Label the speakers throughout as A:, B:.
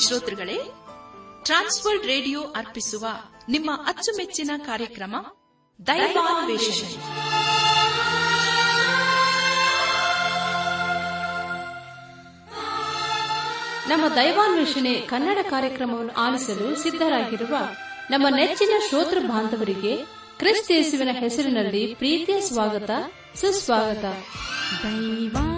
A: ಶ್ರೋತೃಗಳೇ, Trans World radio ಅರ್ಪಿಸುವ ನಿಮ್ಮ ಅಚ್ಚುಮೆಚ್ಚಿನ ಕಾರ್ಯಕ್ರಮ ದೈವಾನ್ವೇಷಣೆ
B: ನಮ್ಮ ದೈವಾನ್ವೇಷಣೆ ಕನ್ನಡ ಕಾರ್ಯಕ್ರಮವನ್ನು ಆಲಿಸಲು ಸಿದ್ಧರಾಗಿರುವ ನಮ್ಮ ನೆಚ್ಚಿನ ಶ್ರೋತೃ ಬಾಂಧವರಿಗೆ ಕ್ರಿಸ್ತೇಸುವಿನ ಹೆಸರಿನಲ್ಲಿ ಪ್ರೀತಿಯ ಸ್ವಾಗತ, ಸುಸ್ವಾಗತ.
C: ದೈವಾನ್ವೇಷಣೆ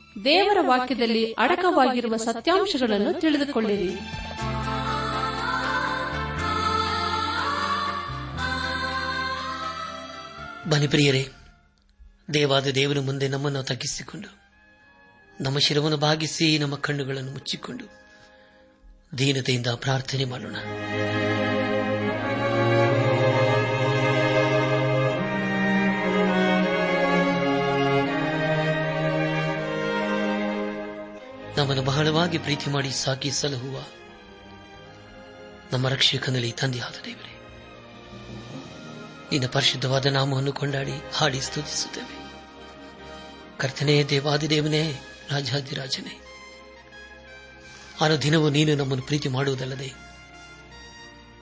B: ದೇವರ ವಾಕ್ಯದಲ್ಲಿ ಅಡಕವಾಗಿರುವ ಸತ್ಯಾಂಶಗಳನ್ನು ತಿಳಿದುಕೊಳ್ಳಿರಿ.
D: ಬಲಿಪ್ರಿಯರೇ ಪ್ರಿಯರೇ, ದೇವಾದ ದೇವರ ಮುಂದೆ ನಮ್ಮನ್ನು ತಗ್ಗಿಸಿಕೊಂಡು, ನಮ್ಮ ಶಿರವನ್ನು ಭಾಗಿಸಿ ನಮ್ಮ ಕಣ್ಣುಗಳನ್ನು ಮುಚ್ಚಿಕೊಂಡು, ದೀನತೆಯಿಂದ ಪ್ರಾರ್ಥನೆ ಮಾಡೋಣ. ನಮ್ಮನ್ನು ಬಹಳವಾಗಿ ಪ್ರೀತಿ ಮಾಡಿ ಸಾಕಿ ಸಲಹುವ ನಮ್ಮ ರಕ್ಷಕನಲ್ಲಿ ತಂದೆಯಾದ ದೇವರೇ, ನಿನ್ನ ಪರಿಶುದ್ಧವಾದ ನಾಮವನ್ನು ಕೊಂಡಾಡಿ ಹಾಡಿ ಸ್ತುತಿಸುತ್ತೇವೆ. ಕರ್ತನೇ, ದೇವಾದಿದೇವನೇ ರಾಜಾದಿರಾಜನೇ ದಿನವೂ ನೀನು ನಮ್ಮನ್ನು ಪ್ರೀತಿ ಮಾಡುವುದಲ್ಲದೆ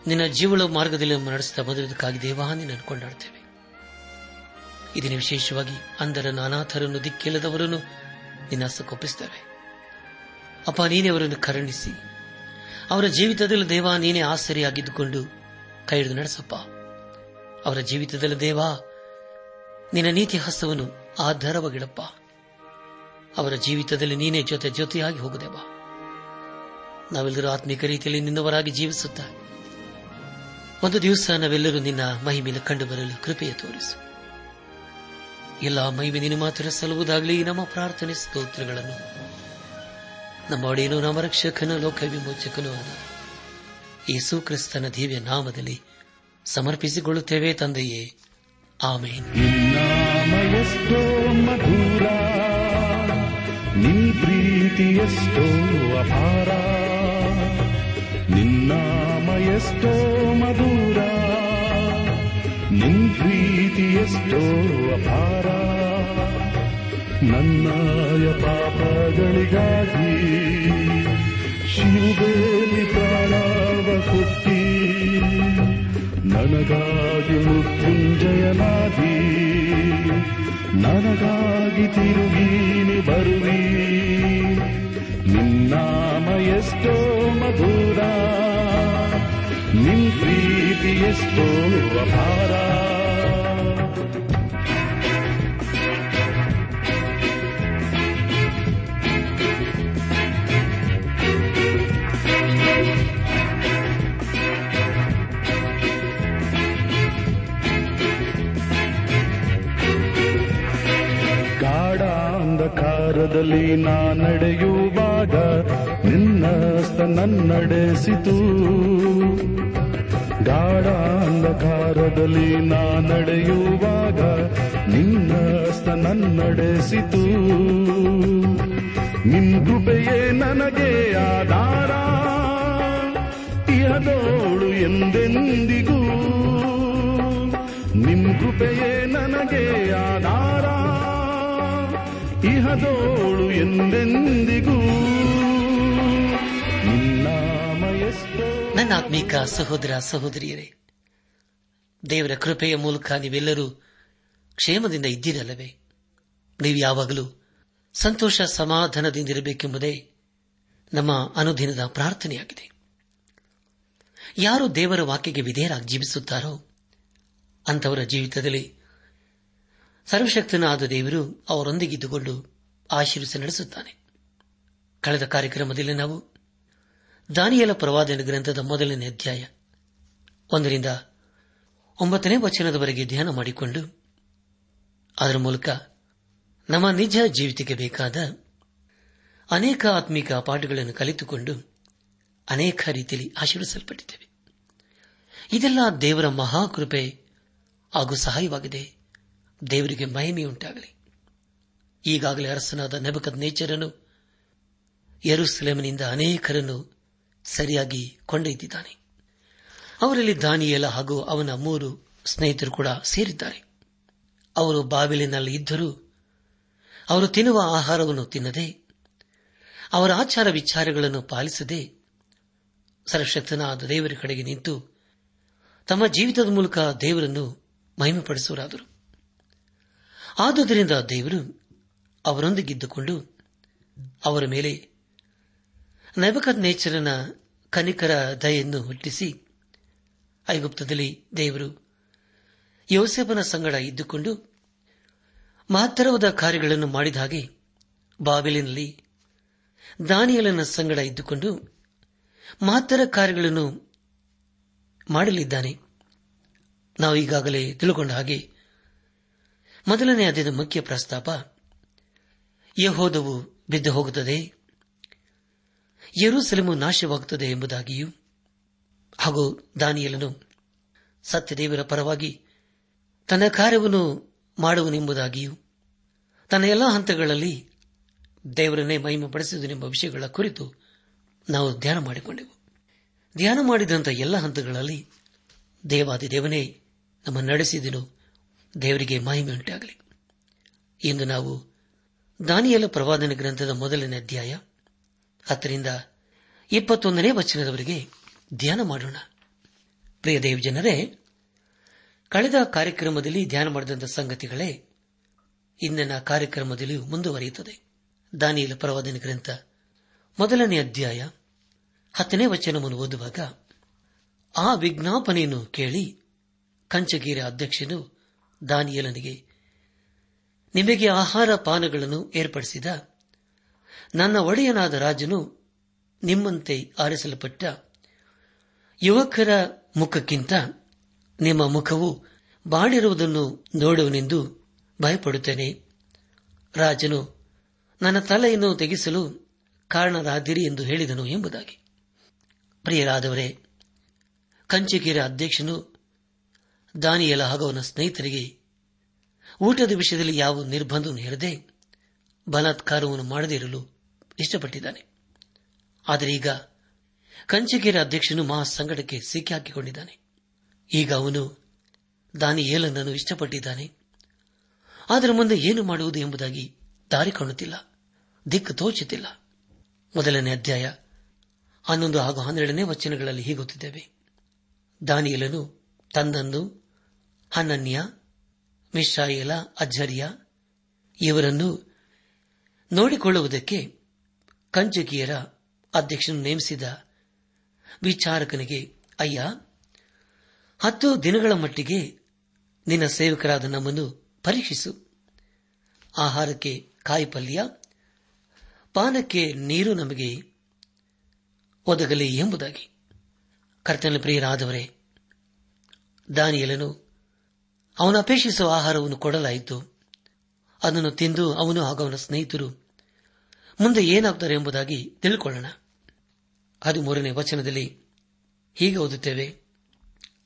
D: ನಿನ್ನ ಜೀವಳ ಮಾರ್ಗದಲ್ಲಿ ನಮ್ಮ ನಡೆಸಿದ ಮೊದಲದಕ್ಕಾಗಿ ದೇವಾ ನಿನ್ನನ್ನು ಕೊಂಡಾಡ್ತೇವೆ ಇದನ್ನು ವಿಶೇಷವಾಗಿ ಅಂದರನ್ನು ಅನಾಥರನ್ನು ದಿಕ್ಕಿಲ್ಲದವರನ್ನು ನಿನ್ನ ಹಸ್ತಕ್ಕೊಪ್ಪಿಸ್ತೇವೆ ಅಪ್ಪ, ನೀನೇ ಅವರನ್ನು ಕರುಣಿಸಿ. ಅವರ ಜೀವಿತದಲ್ಲಿ ದೇವ, ನೀನೇ ಆಸರಿಯಾಗಿದ್ದುಕೊಂಡು ಕೈ ಹಿಡಿದು ನಡೆಸಪ್ಪ. ಅವರ ಜೀವಿತದಲ್ಲಿ ದೇವ, ನಿನ್ನ ನೀತಿ ಹಸ್ತವನ್ನು ಆಧಾರವಾಗಿಡಪ್ಪ. ಅವರ ಜೀವಿತದಲ್ಲಿ ನೀನೇ ಜೊತೆ ಜೊತೆಯಾಗಿ ಹೋಗುದೇವ ನಾವೆಲ್ಲರೂ ಆತ್ಮಿಕ ರೀತಿಯಲ್ಲಿ ನಿನ್ನವರಾಗಿ ಜೀವಿಸುತ್ತ ಒಂದು ದಿವಸ ನಾವೆಲ್ಲರೂ ನಿನ್ನ ಮಹಿಮೆಯನ್ನು ಕಂಡು ಬರಲು ಕೃಪೆಯ ತೋರಿಸು. ಎಲ್ಲ ಮಹಿಮೆ ನಿನ್ನ ಮಾತ್ರ ಸಲ್ಲುವುದಾಗಲಿ ನಮ್ಮ ಪ್ರಾರ್ಥನೆ ಸ್ತೋತ್ರಗಳನ್ನು. ನಮ್ಮ ಒಡೆಯನು, ನಮ್ಮ ರಕ್ಷಕನ, ಲೋಕ ವಿಮೋಚಕನೂ ಆದ ಯೇಸು ಕ್ರಿಸ್ತನ ದಿವ್ಯ ನಾಮದಲ್ಲಿ ಸಮರ್ಪಿಸಿಕೊಳ್ಳುತ್ತೇವೆ ತಂದೆಯೇ. ಆಮೇನ್.
E: ಎಷ್ಟೋ ಮಧುರ, ನಿನ್ ಪ್ರೀತಿ ಅಪಾರ ಮಧುರ, ನಿನ್ ಪ್ರೀತಿ ಎಷ್ಟೋ ಅಪಾರ. ನನ್ನಾಯ ಪಾಪಗಳಿಗಾಗಿ ಶಿವಬೇಲಿ ಪ್ರಾಣವ ಕೊಟ್ಟಿ. ನನಗಾಗಿ ಮೃತ್ಯುಂಜಯನಾದಿ ನನಗಾಗಿ ತಿರುಗೀನಿ ಬರುವಿ. ನಿನ್ನಾಮ ಎಷ್ಟೋ ಮಧುರ, ನಿನ್ ಪ್ರೀತಿ ಎಷ್ಟೋ ಅಪಾರ. ಗಾಢಾಂಧಕಾರದಲ್ಲಿ ನಾ ನಡೆಯುವಾಗ ನಿನ್ನಸ್ತ ನನ್ನಡೆಸಿತು. ಗಾಢಾಂಧಕಾರದಲ್ಲಿ ನಾ ನಡೆಯುವಾಗ ನಿನ್ನಸ್ತ ನನ್ನಡೆಸಿತು. ನಿನ್ ಕೃಪೆಯೇ ನನಗೆ ಆಧಾರ. ಇಹದೋಳು ಎಂದೆಂದಿಗೂ ಕೃಪೆಯೇ ನನಗೆ ಆಧಾರ. ಇಹದೋಳು ಎಂದೆಂದಿಗೂ.
D: ನನ್ನ ಆತ್ಮೀಕ ಸಹೋದರ ಸಹೋದರಿಯರೇ, ದೇವರ ಕೃಪೆಯ ಮೂಲಕ ನೀವೆಲ್ಲರೂ ಕ್ಷೇಮದಿಂದ ಇದ್ದೀರಲ್ಲವೇ? ನೀವು ಯಾವಾಗಲೂ ಸಂತೋಷ ಸಮಾಧಾನದಿಂದಿರಬೇಕೆಂಬುದೇ ನಮ್ಮ ಅನುದಿನದ ಪ್ರಾರ್ಥನೆಯಾಗಿದೆ. ಯಾರು ದೇವರ ವಾಕ್ಯಕ್ಕೆ ವಿಧೇಯರಾಗಿ ಜೀವಿಸುತ್ತಾರೋ ಅಂತವರ ಜೀವಿತದಲ್ಲಿ ಸರ್ವಶಕ್ತನಾದ ದೇವರು ಅವರೊಂದಿಗಿದ್ದುಕೊಂಡು ಆಶೀರ್ವಿಸಿ ನಡೆಸುತ್ತಾನೆ. ಕಳೆದ ಕಾರ್ಯಕ್ರಮದಲ್ಲಿ ನಾವು ದಾನಿಯಲ ಪ್ರವಾದನ ಗ್ರಂಥದ ಮೊದಲನೇ ಅಧ್ಯಾಯ ಒಂದರಿಂದ ಒಂಬತ್ತನೇ ವಚನದವರೆಗೆ ಧ್ಯಾನ ಮಾಡಿಕೊಂಡು ಅದರ ಮೂಲಕ ನಮ್ಮ ನಿಜ ಜೀವಿತಕ್ಕೆ ಬೇಕಾದ ಅನೇಕ ಆತ್ಮಿಕ ಪಾಠಗಳನ್ನು ಕಲಿತುಕೊಂಡು ಅನೇಕ ರೀತಿಯಲ್ಲಿ ಆಶೀರ್ವಿಸಲ್ಪಟ್ಟಿದ್ದೇವೆ ಇದೆಲ್ಲ ದೇವರ ಮಹಾಕೃಪೆ ಹಾಗೂ ಸಹಾಯವಾಗಿದೆ. ದೇವರಿಗೆ ಮಹಿಮೆಯುಂಟಾಗಲಿ ಈಗಾಗಲೇ ಅರಸನಾದ ನೆಬಕದ್ ನೇಚರನು ಯರುಸಲೇಮಿನಿಂದ ಅನೇಕರನ್ನು ಸರಿಯಾಗಿ ಕೊಂಡೊಯ್ದಿದ್ದಾನೆ. ಅವರಲ್ಲಿ ದಾನಿಯಲ ಹಾಗೂ ಅವನ ಮೂರು ಸ್ನೇಹಿತರು ಕೂಡ ಸೇರಿದ್ದಾರೆ. ಅವರು ಬಾವಿಲಿನಲ್ಲಿ ಇದ್ದರೂ ಅವರು ತಿನ್ನುವ ಆಹಾರವನ್ನು ತಿನ್ನದೆ, ಅವರ ಆಚಾರ ವಿಚಾರಗಳನ್ನು ಪಾಲಿಸದೆ ಸರ್ವಶಕ್ತನಾದ ದೇವರ ಕಡೆಗೆ ನಿಂತು ತಮ್ಮ ಜೀವಿತದ ಮೂಲಕ ದೇವರನ್ನು ಮಹಿಮೆಪಡಿಸುವರಾದರು. ಆದುದರಿಂದ ದೇವರು ಅವರೊಂದಿಗಿದ್ದುಕೊಂಡು ಅವರ ಮೇಲೆ ನೈಬಕತ್ ನೇಚರನ ಕನಿಕರ ದಯೆಯನ್ನು ಹುಟ್ಟಿಸಿ, ಐಗುಪ್ತದಲ್ಲಿ ದೇವರು ಯೋಸೆಫನ ಸಂಗಡ ಇದ್ದುಕೊಂಡು ಮಹತ್ತರವಾದ ಕಾರ್ಯಗಳನ್ನು ಮಾಡಿದ ಹಾಗೆ ಬಾಬಿಲಿನಲ್ಲಿ ದಾನಿಯಲನ ಸಂಗಡ ಇದ್ದುಕೊಂಡು ಮಹತ್ತರ ಕಾರ್ಯಗಳನ್ನು ಮಾಡಲಿದ್ದಾನೆ. ನಾವು ಈಗಾಗಲೇ ತಿಳುಕೊಂಡ ಹಾಗೆ ಮೊದಲನೇ ಅಧ್ಯದ ಮುಖ್ಯ ಪ್ರಸ್ತಾಪ, ಯಹೋದವು ಬಿದ್ದು ಹೋಗುತ್ತದೆ, ಯರೂಸೆಲೆಮು ನಾಶವಾಗುತ್ತದೆ ಎಂಬುದಾಗಿಯೂ, ಹಾಗೂ ದಾನಿಯಲನು ಸತ್ಯದೇವರ ಪರವಾಗಿ ತನ್ನ ಕಾರ್ಯವನ್ನು ಮಾಡುವನೆಂಬುದಾಗಿಯೂ, ತನ್ನ ಎಲ್ಲಾ ಹಂತಗಳಲ್ಲಿ ದೇವರನ್ನೇ ಮಹಿಮೆಪಡಿಸುವುದೆಂಬ ವಿಷಯಗಳ ಕುರಿತು ನಾವು ಧ್ಯಾನ ಮಾಡಿಕೊಂಡೆವು. ಧ್ಯಾನ ಮಾಡಿದಂಥ ಎಲ್ಲ ಹಂತಗಳಲ್ಲಿ ದೇವಾದಿ ದೇವನೇ ನಮ್ಮ ನಡೆಸಿದನು. ದೇವರಿಗೆ ಮಹಿಮೆ ಉಂಟಾಗಲಿ. ಇಂದು ನಾವು ದಾನಿಯಲ ಪ್ರವಾದನ ಗ್ರಂಥದ ಮೊದಲನೇ ಅಧ್ಯಾಯ, ಹತ್ತರಿಂದ ಇಪ್ಪತ್ತೊಂದನೇ ವಚನದವರೆಗೆ ಧ್ಯಾನ ಮಾಡೋಣ. ಪ್ರಿಯ ದೇವ್ ಜನರೇ, ಕಳೆದ ಕಾರ್ಯಕ್ರಮದಲ್ಲಿ ಧ್ಯಾನ ಮಾಡಿದಂಥ ಸಂಗತಿಗಳೇ ಇಂದಿನ ಕಾರ್ಯಕ್ರಮದಲ್ಲಿಯೂ ಮುಂದುವರಿಯುತ್ತದೆ. ದಾನಿಯಲ ಪ್ರವಾದನ ಗ್ರಂಥ ಮೊದಲನೇ ಅಧ್ಯಾಯ, ಹತ್ತನೇ ವಚನವನ್ನು ಓದುವಾಗ ಆ ವಿಜ್ಞಾಪನೆಯನ್ನು ಕೇಳಿ ಕಂಚಗೀರ ಅಧ್ಯಕ್ಷನು ದಾನಿಯಲನಿಗೆ, ನಿಮಗೆ ಆಹಾರ ಪಾನಗಳನ್ನು ಏರ್ಪಡಿಸಿದ ನನ್ನ ಒಡೆಯನಾದ ರಾಜನು ನಿಮ್ಮಂತೆ ಆರಿಸಲ್ಪಟ್ಟ ಯುವಕರ ಮುಖಕ್ಕಿಂತ ನಿಮ್ಮ ಮುಖವು ಬಾಡಿರುವುದನ್ನು ನೋಡುವನೆಂದು ಭಯಪಡುತ್ತೇನೆ. ರಾಜನು, ನನ್ನ ತಲೆಯನ್ನು ತೆಗೆಸಲು ಕಾರಣರಾದಿರಿ ಎಂದು ಹೇಳಿದನು ಎಂಬುದಾಗಿ. ಪ್ರಿಯರಾದವರೇ, ಕಂಚಿಕೀರ ಅಧ್ಯಕ್ಷನು ದಾನಿಯಲ ಹಾಗೂ ಅವನ ಸ್ನೇಹಿತರಿಗೆ, ಊಟದ ವಿಷಯದಲ್ಲಿ ಯಾವ ನಿರ್ಬಂಧವನ್ನು ಹೇರದೆ ಬಲಾತ್ಕಾರವನ್ನು ಮಾಡದೇ ಇರಲು ಇಷ್ಟಪಟ್ಟಿದ್ದಾನೆ. ಆದರೆ ಈಗ ಕಂಚಿಕೇರ ಅಧ್ಯಕ್ಷನು ಮಹಾ ಸಿಕ್ಕಿ ಹಾಕಿಕೊಂಡಿದ್ದಾನೆ. ಈಗ ಅವನು ದಾನಿ ಏಲನನ್ನು ಇಷ್ಟಪಟ್ಟಿದ್ದಾನೆ. ಅದರ ಮುಂದೆ ಏನು ಮಾಡುವುದು ಎಂಬುದಾಗಿ ದಾರಿ ಕಾಣುತ್ತಿಲ್ಲ, ದಿಕ್ಕು ತೋಚುತ್ತಿಲ್ಲ. ಮೊದಲನೇ ಅಧ್ಯಾಯ ಹನ್ನೊಂದು ಹಾಗೂ ಹನ್ನೆರಡನೇ ವಚನಗಳಲ್ಲಿ ಹೀಗುತ್ತಿದ್ದೇವೆ. ದಾನಿಯಲನು ತಂದನ್ನು ಹನನ್ಯ, ಮಿಶಾಯಲ ಅಜ್ಜರಿಯ ಇವರನ್ನು ನೋಡಿಕೊಳ್ಳುವುದಕ್ಕೆ ಕಂಚಕಿಯರ ಅಧ್ಯಕ್ಷನು ನೇಮಿಸಿದ ವಿಚಾರಕನಿಗೆ, ಅಯ್ಯ, ಹತ್ತು ದಿನಗಳ ಮಟ್ಟಿಗೆ ನಿನ್ನ ಸೇವಕರಾದ ನಮ್ಮನ್ನು ಪರೀಕ್ಷಿಸು. ಆಹಾರಕ್ಕೆ ಕಾಯಿಪಲ್ಯ, ಪಾನಕ್ಕೆ ನೀರು ನಮಗೆ ಒದಗಲಿ ಎಂಬುದಾಗಿ. ಕರ್ತನ ಪ್ರಿಯರಾದವರೇ ದಾನಿಯಲನು, ಅವನು ಅಪೇಕ್ಷಿಸುವ ಆಹಾರವನ್ನು ಕೊಡಲಾಯಿತು. ಅದನ್ನು ತಿಂದು ಅವನು ಹಾಗೂ ಅವನ ಸ್ನೇಹಿತರು ಮುಂದೆ ಏನಾಗುತ್ತಾರೆ ಎಂಬುದಾಗಿ ತಿಳ್ಕೊಳ್ಳೋಣ. ಹದಿಮೂರನೇ ವಚನದಲ್ಲಿ ಹೀಗೆ ಓದುತ್ತೇವೆ.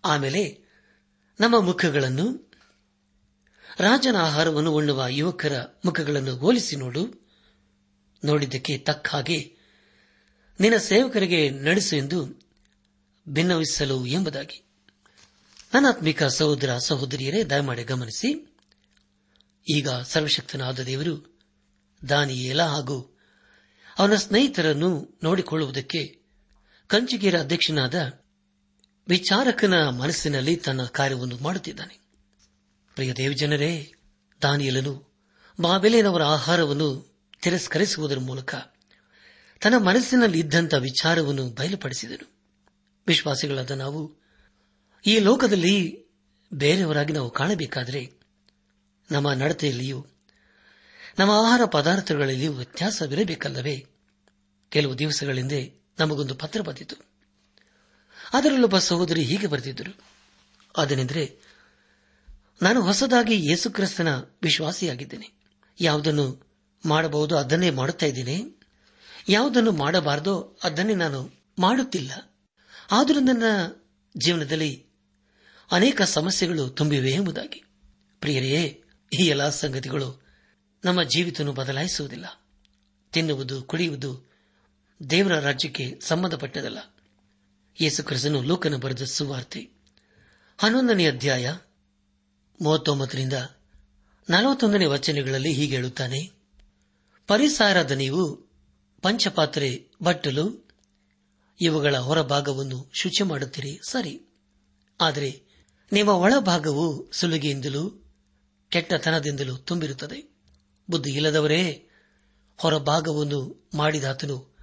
D: ಆಮೇಲೆ ನಮ್ಮ ಮುಖಗಳನ್ನು, ರಾಜನ ಆಹಾರವನ್ನು ಉಣ್ಣುವ ಯುವಕರ ಮುಖಗಳನ್ನು ಹೋಲಿಸಿ ನೋಡು. ನೋಡಿದ್ದಕ್ಕೆ ತಕ್ಕ ಹಾಗೆ ನಿನ್ನ ಸೇವಕರಿಗೆ ನಡೆಸು ಎಂದು ಭಿನ್ನವಿಸಲು ಎಂಬುದಾಗಿ. ನನಾತ್ಮಿಕ ಸಹೋದರ ಸಹೋದರಿಯರೇ, ದಯಮಾಡಿ ಗಮನಿಸಿ. ಈಗ ಸರ್ವಶಕ್ತನಾದ ದೇವರು ದಾನಿಯೇಲ ಹಾಗೂ ಅವನ ಸ್ನೇಹಿತರನ್ನು ನೋಡಿಕೊಳ್ಳುವುದಕ್ಕೆ ಕಂಚಿಗೇರ ಅಧ್ಯಕ್ಷನಾದ ವಿಚಾರಕನ ಮನಸ್ಸಿನಲ್ಲಿ ತನ್ನ ಕಾರ್ಯವನ್ನು ಮಾಡುತ್ತಿದ್ದಾನೆ. ಪ್ರಿಯ ದೇವಜನರೇ, ದಾನಿಯಲನು ಬಾಬೆಲೇನವರ ಆಹಾರವನ್ನು ತಿರಸ್ಕರಿಸುವುದರ ಮೂಲಕ ತನ್ನ ಮನಸ್ಸಿನಲ್ಲಿ ಇದ್ದಂಥ ವಿಚಾರವನ್ನು ಬಯಲುಪಡಿಸಿದನು. ವಿಶ್ವಾಸಿಗಳಾದ ನಾವು ಈ ಲೋಕದಲ್ಲಿ ಬೇರೆಯವರಾಗಿ ನಾವು ಕಾಣಬೇಕಾದರೆ ನಮ್ಮ ನಡತೆಯಲ್ಲಿಯೂ, ನಮ್ಮ ಆಹಾರ ಪದಾರ್ಥಗಳಲ್ಲಿಯೂ ವ್ಯತ್ಯಾಸವಿರಬೇಕಲ್ಲವೇ? ಕೆಲವು ದಿವಸಗಳ ಹಿಂದೆ ನಮಗೊಂದು ಪತ್ರ ಬಂದಿತು. ಅದರಲ್ಲೊಬ್ಬ ಸಹೋದರಿ ಹೀಗೆ ಬರೆದಿದ್ದರು. ಅದೇನೆಂದರೆ, ನಾನು ಹೊಸದಾಗಿ ಯೇಸುಕ್ರಿಸ್ತನ ವಿಶ್ವಾಸಿಯಾಗಿದ್ದೇನೆ. ಯಾವುದನ್ನು ಮಾಡಬಹುದು ಅದನ್ನೇ ಮಾಡುತ್ತಾ ಇದ್ದೇನೆ. ಯಾವುದನ್ನು ಮಾಡಬಾರದೋ ಅದನ್ನೇ ನಾನು ಮಾಡುತ್ತಿಲ್ಲ. ಆದರೂ ನನ್ನ ಜೀವನದಲ್ಲಿ ಅನೇಕ ಸಮಸ್ಯೆಗಳು ತುಂಬಿವೆ ಎಂಬುದಾಗಿ. ಪ್ರಿಯರೇ, ಈ ಎಲ್ಲಾ ಸಂಗತಿಗಳು ನಮ್ಮ ಜೀವಿತ ಬದಲಾಯಿಸುವುದಿಲ್ಲ. ತಿನ್ನುವುದು, ಕುಡಿಯುವುದು ದೇವರ ರಾಜ್ಯಕ್ಕೆ ಸಂಬಂಧಪಟ್ಟದಲ್ಲ ಯೇಸು ಕ್ರಿಸ್ತನು ಲೋಕನ ಬರೆದ ಸುವಾರ್ತೆ. ಹನ್ನೊಂದನೇ ಅಧ್ಯಾಯ ಮೂವತ್ತೊಂಬತ್ತರಿಂದ ನಲವತ್ತೊಂದನೇ ವಚನಗಳಲ್ಲಿ ಹೀಗೆ ಹೇಳುತ್ತಾನೆ. ಪರಿಸಾರದ ನೀವು ಪಂಚಪಾತ್ರೆ, ಬಟ್ಟಲು, ಇವುಗಳ ಹೊರಭಾಗವನ್ನು ಶುಚಿ ಮಾಡುತ್ತೀರಿ ಸರಿ. ಆದರೆ ನಿಮ್ಮ ಒಳಭಾಗವು ಸುಲಿಗೆಯಿಂದಲೂ ಕೆಟ್ಟತನದಿಂದಲೂ ತುಂಬಿರುತ್ತದೆ. ಬುದ್ಧಿ ಇಲ್ಲದವರೇ ಹೊರಭಾಗವನ್ನು ಮಾಡಿದಾತನು.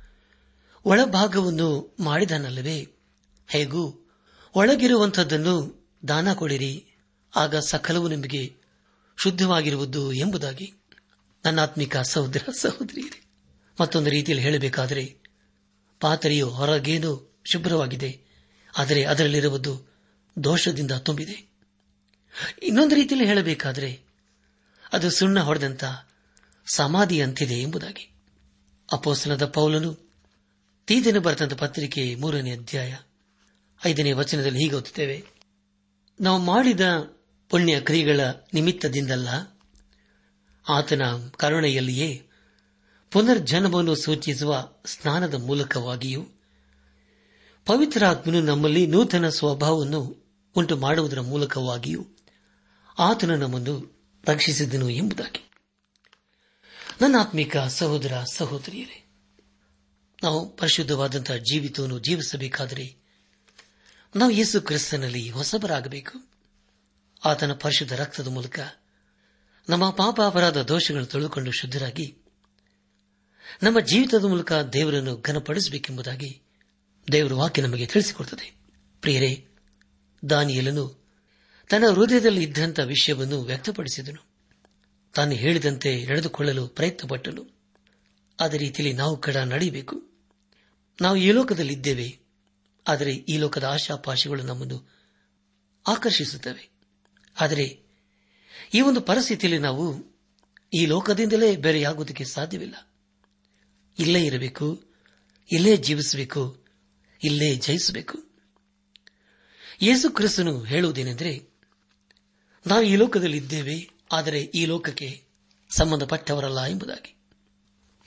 D: ಒಳಭಾಗವನ್ನು ಮಾಡಿದನಲ್ಲವೇ? ಹೇಗೂ? ಒಳಗಿರುವಂಥದ್ದನ್ನು ದಾನ ಕೊಡಿರಿ. ಆಗ ಸಕಲವು ನಿಮಗೆ ಶುದ್ಧವಾಗಿರುವುದು ಎಂಬುದಾಗಿ. ನನ್ನಾತ್ಮಿಕ ಸಹೋದರ ಸಹೋದರಿಯರೇ, ಮತ್ತೊಂದು ರೀತಿಯಲ್ಲಿ ಹೇಳಬೇಕಾದರೆ, ಪಾತ್ರೆಯು ಹೊರಗೇನು ಶುಭ್ರವಾಗಿದೆ, ಆದರೆ ಅದರಲ್ಲಿರುವುದು ದೋಷದಿಂದ ತುಂಬಿದೆ. ಇನ್ನೊಂದು ರೀತಿಯಲ್ಲಿ ಹೇಳಬೇಕಾದರೆ, ಅದು ಸುಣ್ಣ ಹೊಡೆದಂತ ಸಮಾಧಿಯಂತಿದೆ ಎಂಬುದಾಗಿ. ಅಪೋಸ್ತನದ ಪೌಲನು ತೀದಿನ ಬರೆದಂತ ಪತ್ರಿಕೆ ಮೂರನೇ ಅಧ್ಯಾಯ ಐದನೇ ವಚನದಲ್ಲಿ ಹೀಗೆ ಓದುತ್ತೇವೆ. ನಾವು ಮಾಡಿದ ಪುಣ್ಯ ಕ್ರಿಯೆಗಳ ನಿಮಿತ್ತದಿಂದಲ್ಲ, ಆತನ ಕರುಣೆಯಲ್ಲಿಯೇ ಪುನರ್ಜನ್ಮವನ್ನು ಸೂಚಿಸುವ ಸ್ನಾನದ ಮೂಲಕವಾಗಿಯೂ ಪವಿತ್ರಾತ್ಮನು ನಮ್ಮಲ್ಲಿ ನೂತನ ಸ್ವಭಾವವನ್ನು ಉಂಟು ಮಾಡುವುದರ ಮೂಲಕವಾಗಿಯೂ ಆತನು ನಮ್ಮನ್ನು ರಕ್ಷಿಸಿದನು ಎಂಬುದಾಗಿ. ನನ್ನ ಆತ್ಮಿಕ ಸಹೋದರ ಸಹೋದರಿಯರೇ, ನಾವು ಪರಿಶುದ್ಧವಾದಂತಹ ಜೀವಿತವನ್ನು ಜೀವಿಸಬೇಕಾದರೆ ನಾವು ಯೇಸು ಕ್ರಿಸ್ತನಲ್ಲಿ ಹೊಸಬರಾಗಬೇಕು. ಆತನ ಪರಿಶುದ್ಧ ರಕ್ತದ ಮೂಲಕ ನಮ್ಮ ಪಾಪ ಅಪರಾಧ ದೋಷಗಳನ್ನು ತೊಳೆದುಕೊಂಡು ಶುದ್ಧರಾಗಿ ನಮ್ಮ ಜೀವಿತದ ಮೂಲಕ ದೇವರನ್ನು ಘನಪಡಿಸಬೇಕೆಂಬುದಾಗಿ ದೇವರ ವಾಕ್ಯ ನಮಗೆ ತಿಳಿಸಿಕೊಡುತ್ತದೆ. ಪ್ರಿಯರೇ ದಾನಿಯಲನು ತನ್ನ ಹೃದಯದಲ್ಲಿ ಇದ್ದಂಥ ವಿಷಯವನ್ನು ವ್ಯಕ್ತಪಡಿಸಿದನು. ತಾನು ಹೇಳಿದಂತೆ ನಡೆದುಕೊಳ್ಳಲು ಪ್ರಯತ್ನಪಟ್ಟನು. ಅದೇ ರೀತಿಯಲ್ಲಿ ನಾವು ಕಡ ನಡೆಯಬೇಕು. ನಾವು ಈ ಲೋಕದಲ್ಲಿದ್ದೇವೆ ಆದರೆ ಈ ಲೋಕದ ಆಶಾಪಾಶಗಳು ನಮ್ಮನ್ನು ಆಕರ್ಷಿಸುತ್ತವೆ. ಆದರೆ ಈ ಒಂದು ಪರಿಸ್ಥಿತಿಯಲ್ಲಿ ನಾವು ಈ ಲೋಕದಿಂದಲೇ ಬೇರೆಯಾಗುವುದಕ್ಕೆ ಸಾಧ್ಯವಿಲ್ಲ. ಇಲ್ಲೇ ಇರಬೇಕು, ಇಲ್ಲೇ ಜೀವಿಸಬೇಕು, ಇಲ್ಲೇ ಜಯಿಸಬೇಕು. ಯೇಸು ಕ್ರಿಸ್ತನು ಹೇಳುವುದೇನೆಂದರೆ, ನಾವು ಈ ಲೋಕದಲ್ಲಿ ಇದ್ದೇವೆ ಆದರೆ ಈ ಲೋಕಕ್ಕೆ ಸಂಬಂಧಪಟ್ಟವರಲ್ಲ ಎಂಬುದಾಗಿ.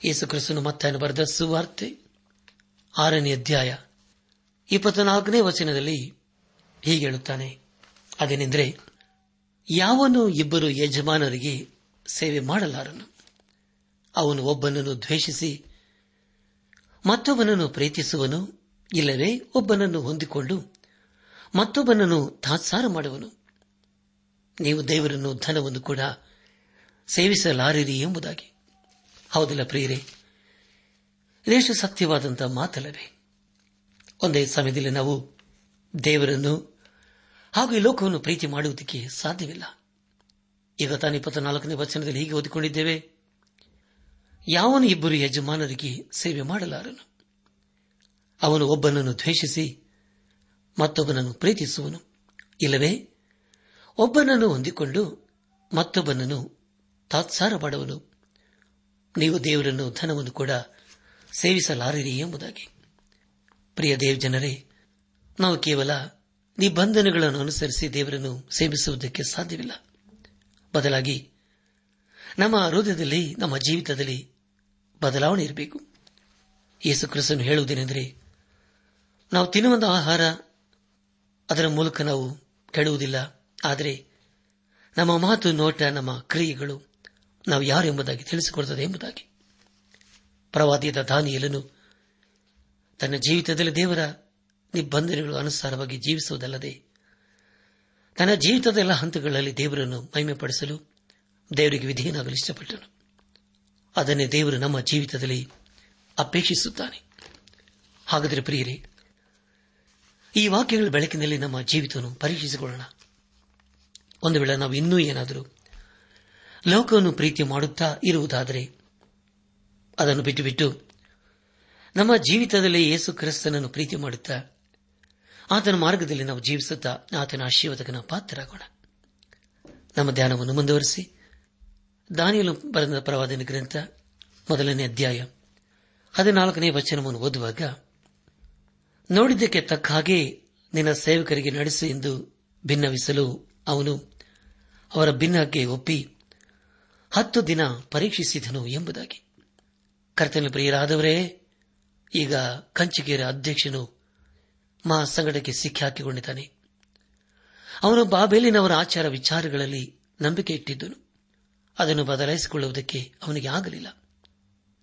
D: ಯೇಸು ಕ್ರಿಸ್ತನು ಮತ್ತೆ ಬರೆದ ಸುವಾರ್ತೆ ಆರನೇ ಅಧ್ಯಾಯ ಇಪ್ಪತ್ನಾಲ್ಕನೇ ವಚನದಲ್ಲಿ ಹೀಗೆ ಹೇಳುತ್ತಾನೆ. ಅದೇನೆಂದರೆ, ಯಾವನು ಇಬ್ಬರು ಯಜಮಾನರಿಗೆ ಸೇವೆ ಮಾಡಲಾರನು. ಅವನು ಒಬ್ಬನನ್ನು ದ್ವೇಷಿಸಿ, ಮತ್ತೊಬ್ಬನನ್ನು ಪ್ರೀತಿಸುವನು, ಇಲ್ಲವೇ ಒಬ್ಬನನ್ನು ಹೊಂದಿಕೊಂಡು ಮತ್ತೊಬ್ಬನನ್ನು ತಾತ್ಸಾರ ಮಾಡುವನು. ನೀವು ದೇವರನ್ನು ಧನವನ್ನು ಕೂಡ ಸೇವಿಸಲಾರಿರಿ ಎಂಬುದಾಗಿ. ಹೌದಿಲ್ಲ ಪ್ರಿಯರೇ, ಇದೇಷ್ಟು ಸತ್ಯವಾದಂತಹ ಮಾತಲ್ಲವೇ? ಒಂದೇ ಸಮಯದಲ್ಲಿ ನಾವು ದೇವರನ್ನು ಹಾಗೂ ಈ ಲೋಕವನ್ನು ಪ್ರೀತಿ ಮಾಡುವುದಕ್ಕೆ ಸಾಧ್ಯವಿಲ್ಲ. ಈಗ ತಾನು ಇಪ್ಪತ್ನಾಲ್ಕನೇ ವಚನದಲ್ಲಿ ಹೀಗೆ ಓದಿಕೊಂಡಿದ್ದೇವೆ, ಯಾವನು ಇಬ್ಬರು ಯಜಮಾನರಿಗೆ ಸೇವೆ ಮಾಡಲಾರನು. ಅವನು ಒಬ್ಬನನ್ನು ದ್ವೇಷಿಸಿ ಮತ್ತೊಬ್ಬನನ್ನು ಪ್ರೀತಿಸುವನು. ಇಲ್ಲವೇ? ಒಬ್ಬನನ್ನು ಹೊಂದಿಕೊಂಡು ಮತ್ತೊಬ್ಬನನ್ನು ತಾತ್ಸಾರ ಮಾಡುವನು. ನೀವು ದೇವರನ್ನು ಧನವನ್ನು ಕೂಡ ಸೇವಿಸಲಾರಿರಿ ಎಂಬುದಾಗಿ. ಪ್ರಿಯ ದೇವ್ ಜನರೇ ನಾವು ಕೇವಲ ನಿಬಂಧನೆಗಳನ್ನು ಅನುಸರಿಸಿ ದೇವರನ್ನು ಸೇವಿಸುವುದಕ್ಕೆ ಸಾಧ್ಯವಿಲ್ಲ. ಬದಲಾಗಿ ನಮ್ಮ ಹೃದಯದಲ್ಲಿ ನಮ್ಮ ಜೀವಿತದಲ್ಲಿ ಬದಲಾವಣೆ ಇರಬೇಕು. ಯೇಸು ಕ್ರಿಸ್ತನು ಹೇಳುವುದೇನೆಂದರೆ, ನಾವು ತಿನ್ನುವಂತಹ ಆಹಾರ ಅದರ ಮೂಲಕ ನಾವು ಕೆಡುವುದಿಲ್ಲ ಆದರೆ ನಮ್ಮ ಮಾತು ನೋಟ, ನಮ್ಮ ಕ್ರಿಯೆಗಳು ನಾವು ಯಾರು ಎಂಬುದಾಗಿ ತಿಳಿಸಿಕೊಡುತ್ತದೆ ಎಂಬುದಾಗಿ. ಪ್ರವಾದಿಯದ ದಾನಿಯಲನು ತನ್ನ ಜೀವಿತದಲ್ಲಿ ದೇವರ ನಿಬಂಧನೆಗಳು ಅನುಸಾರವಾಗಿ ಜೀವಿಸುವುದಲ್ಲದೆ ತನ್ನ ಜೀವಿತದ ಎಲ್ಲ ಹಂತಗಳಲ್ಲಿ ದೇವರನ್ನು ಮಹಿಮೆಪಡಿಸಲು ದೇವರಿಗೆ ವಿಧೇಯನಾಗಲು ಇಷ್ಟಪಟ್ಟನು. ಅದನ್ನೇ ದೇವರು ನಮ್ಮ ಜೀವಿತದಲ್ಲಿ ಅಪೇಕ್ಷಿಸುತ್ತಾನೆ. ಹಾಗಾದರೆ ಪ್ರಿಯರೇ ಈ ವಾಕ್ಯಗಳ ಬೆಳಕಿನಲ್ಲಿ ನಮ್ಮ ಜೀವಿತವನ್ನು ಪರೀಕ್ಷಿಸಿಕೊಳ್ಳೋಣ. ಒಂದು ವೇಳೆ ನಾವು ಇನ್ನೂ ಏನಾದರೂ ಲೋಕವನ್ನು ಪ್ರೀತಿ ಮಾಡುತ್ತಾ ಇರುವುದಾದರೆ, ಅದನ್ನು ಬಿಟ್ಟುಬಿಟ್ಟು ನಮ್ಮ ಜೀವಿತದಲ್ಲಿ ಯೇಸು ಕ್ರಿಸ್ತನನ್ನು ಪ್ರೀತಿ ಮಾಡುತ್ತಾ ಆತನ ಮಾರ್ಗದಲ್ಲಿ ನಾವು ಜೀವಿಸುತ್ತಾ ಆತನ ಆಶೀರ್ವಾದಕನ ಪಾತ್ರರಾಗೋಣ. ನಮ್ಮ ಧ್ಯಾನವನ್ನು ಮುಂದುವರೆಸಿ, ದಾನಿಯಲು ಬರೆದ ಪ್ರವಾದನ ಗ್ರಂಥ ಮೊದಲನೇ ಅಧ್ಯಾಯ ಹದಿನಾಲ್ಕನೇ ವಚನವನ್ನು ಓದುವಾಗ ನೋಡಿದ್ದಕ್ಕೆ ತಕ್ಕ ಹಾಗೆ ನಿನ್ನ ಸೇವಕರಿಗೆ ನಡೆಸು ಎಂದು ಭಿನ್ನವಿಸಲು ಅವನು ಅವರ ಭಿನ್ನಕ್ಕೆ ಒಪ್ಪಿ ಹತ್ತು ದಿನ ಪರೀಕ್ಷಿಸಿದನು ಎಂಬುದಾಗಿ. ಕರ್ತನ ಪ್ರಿಯರಾದವರೇ, ಈಗ ಕಂಚಿಗೇರ ಅಧ್ಯಕ್ಷನು ಮಹಾಸಂಗಡಕ್ಕೆ ಸಿಕ್ಕಿ ಹಾಕಿಕೊಂಡಿದ್ದಾನೆ. ಅವನು ಬಾಬೇಲಿನವರ ಆಚಾರ ವಿಚಾರಗಳಲ್ಲಿ ನಂಬಿಕೆ ಇಟ್ಟಿದ್ದನು. ಅದನ್ನು ಬದಲಾಯಿಸಿಕೊಳ್ಳುವುದಕ್ಕೆ ಅವನಿಗೆ ಆಗಲಿಲ್ಲ.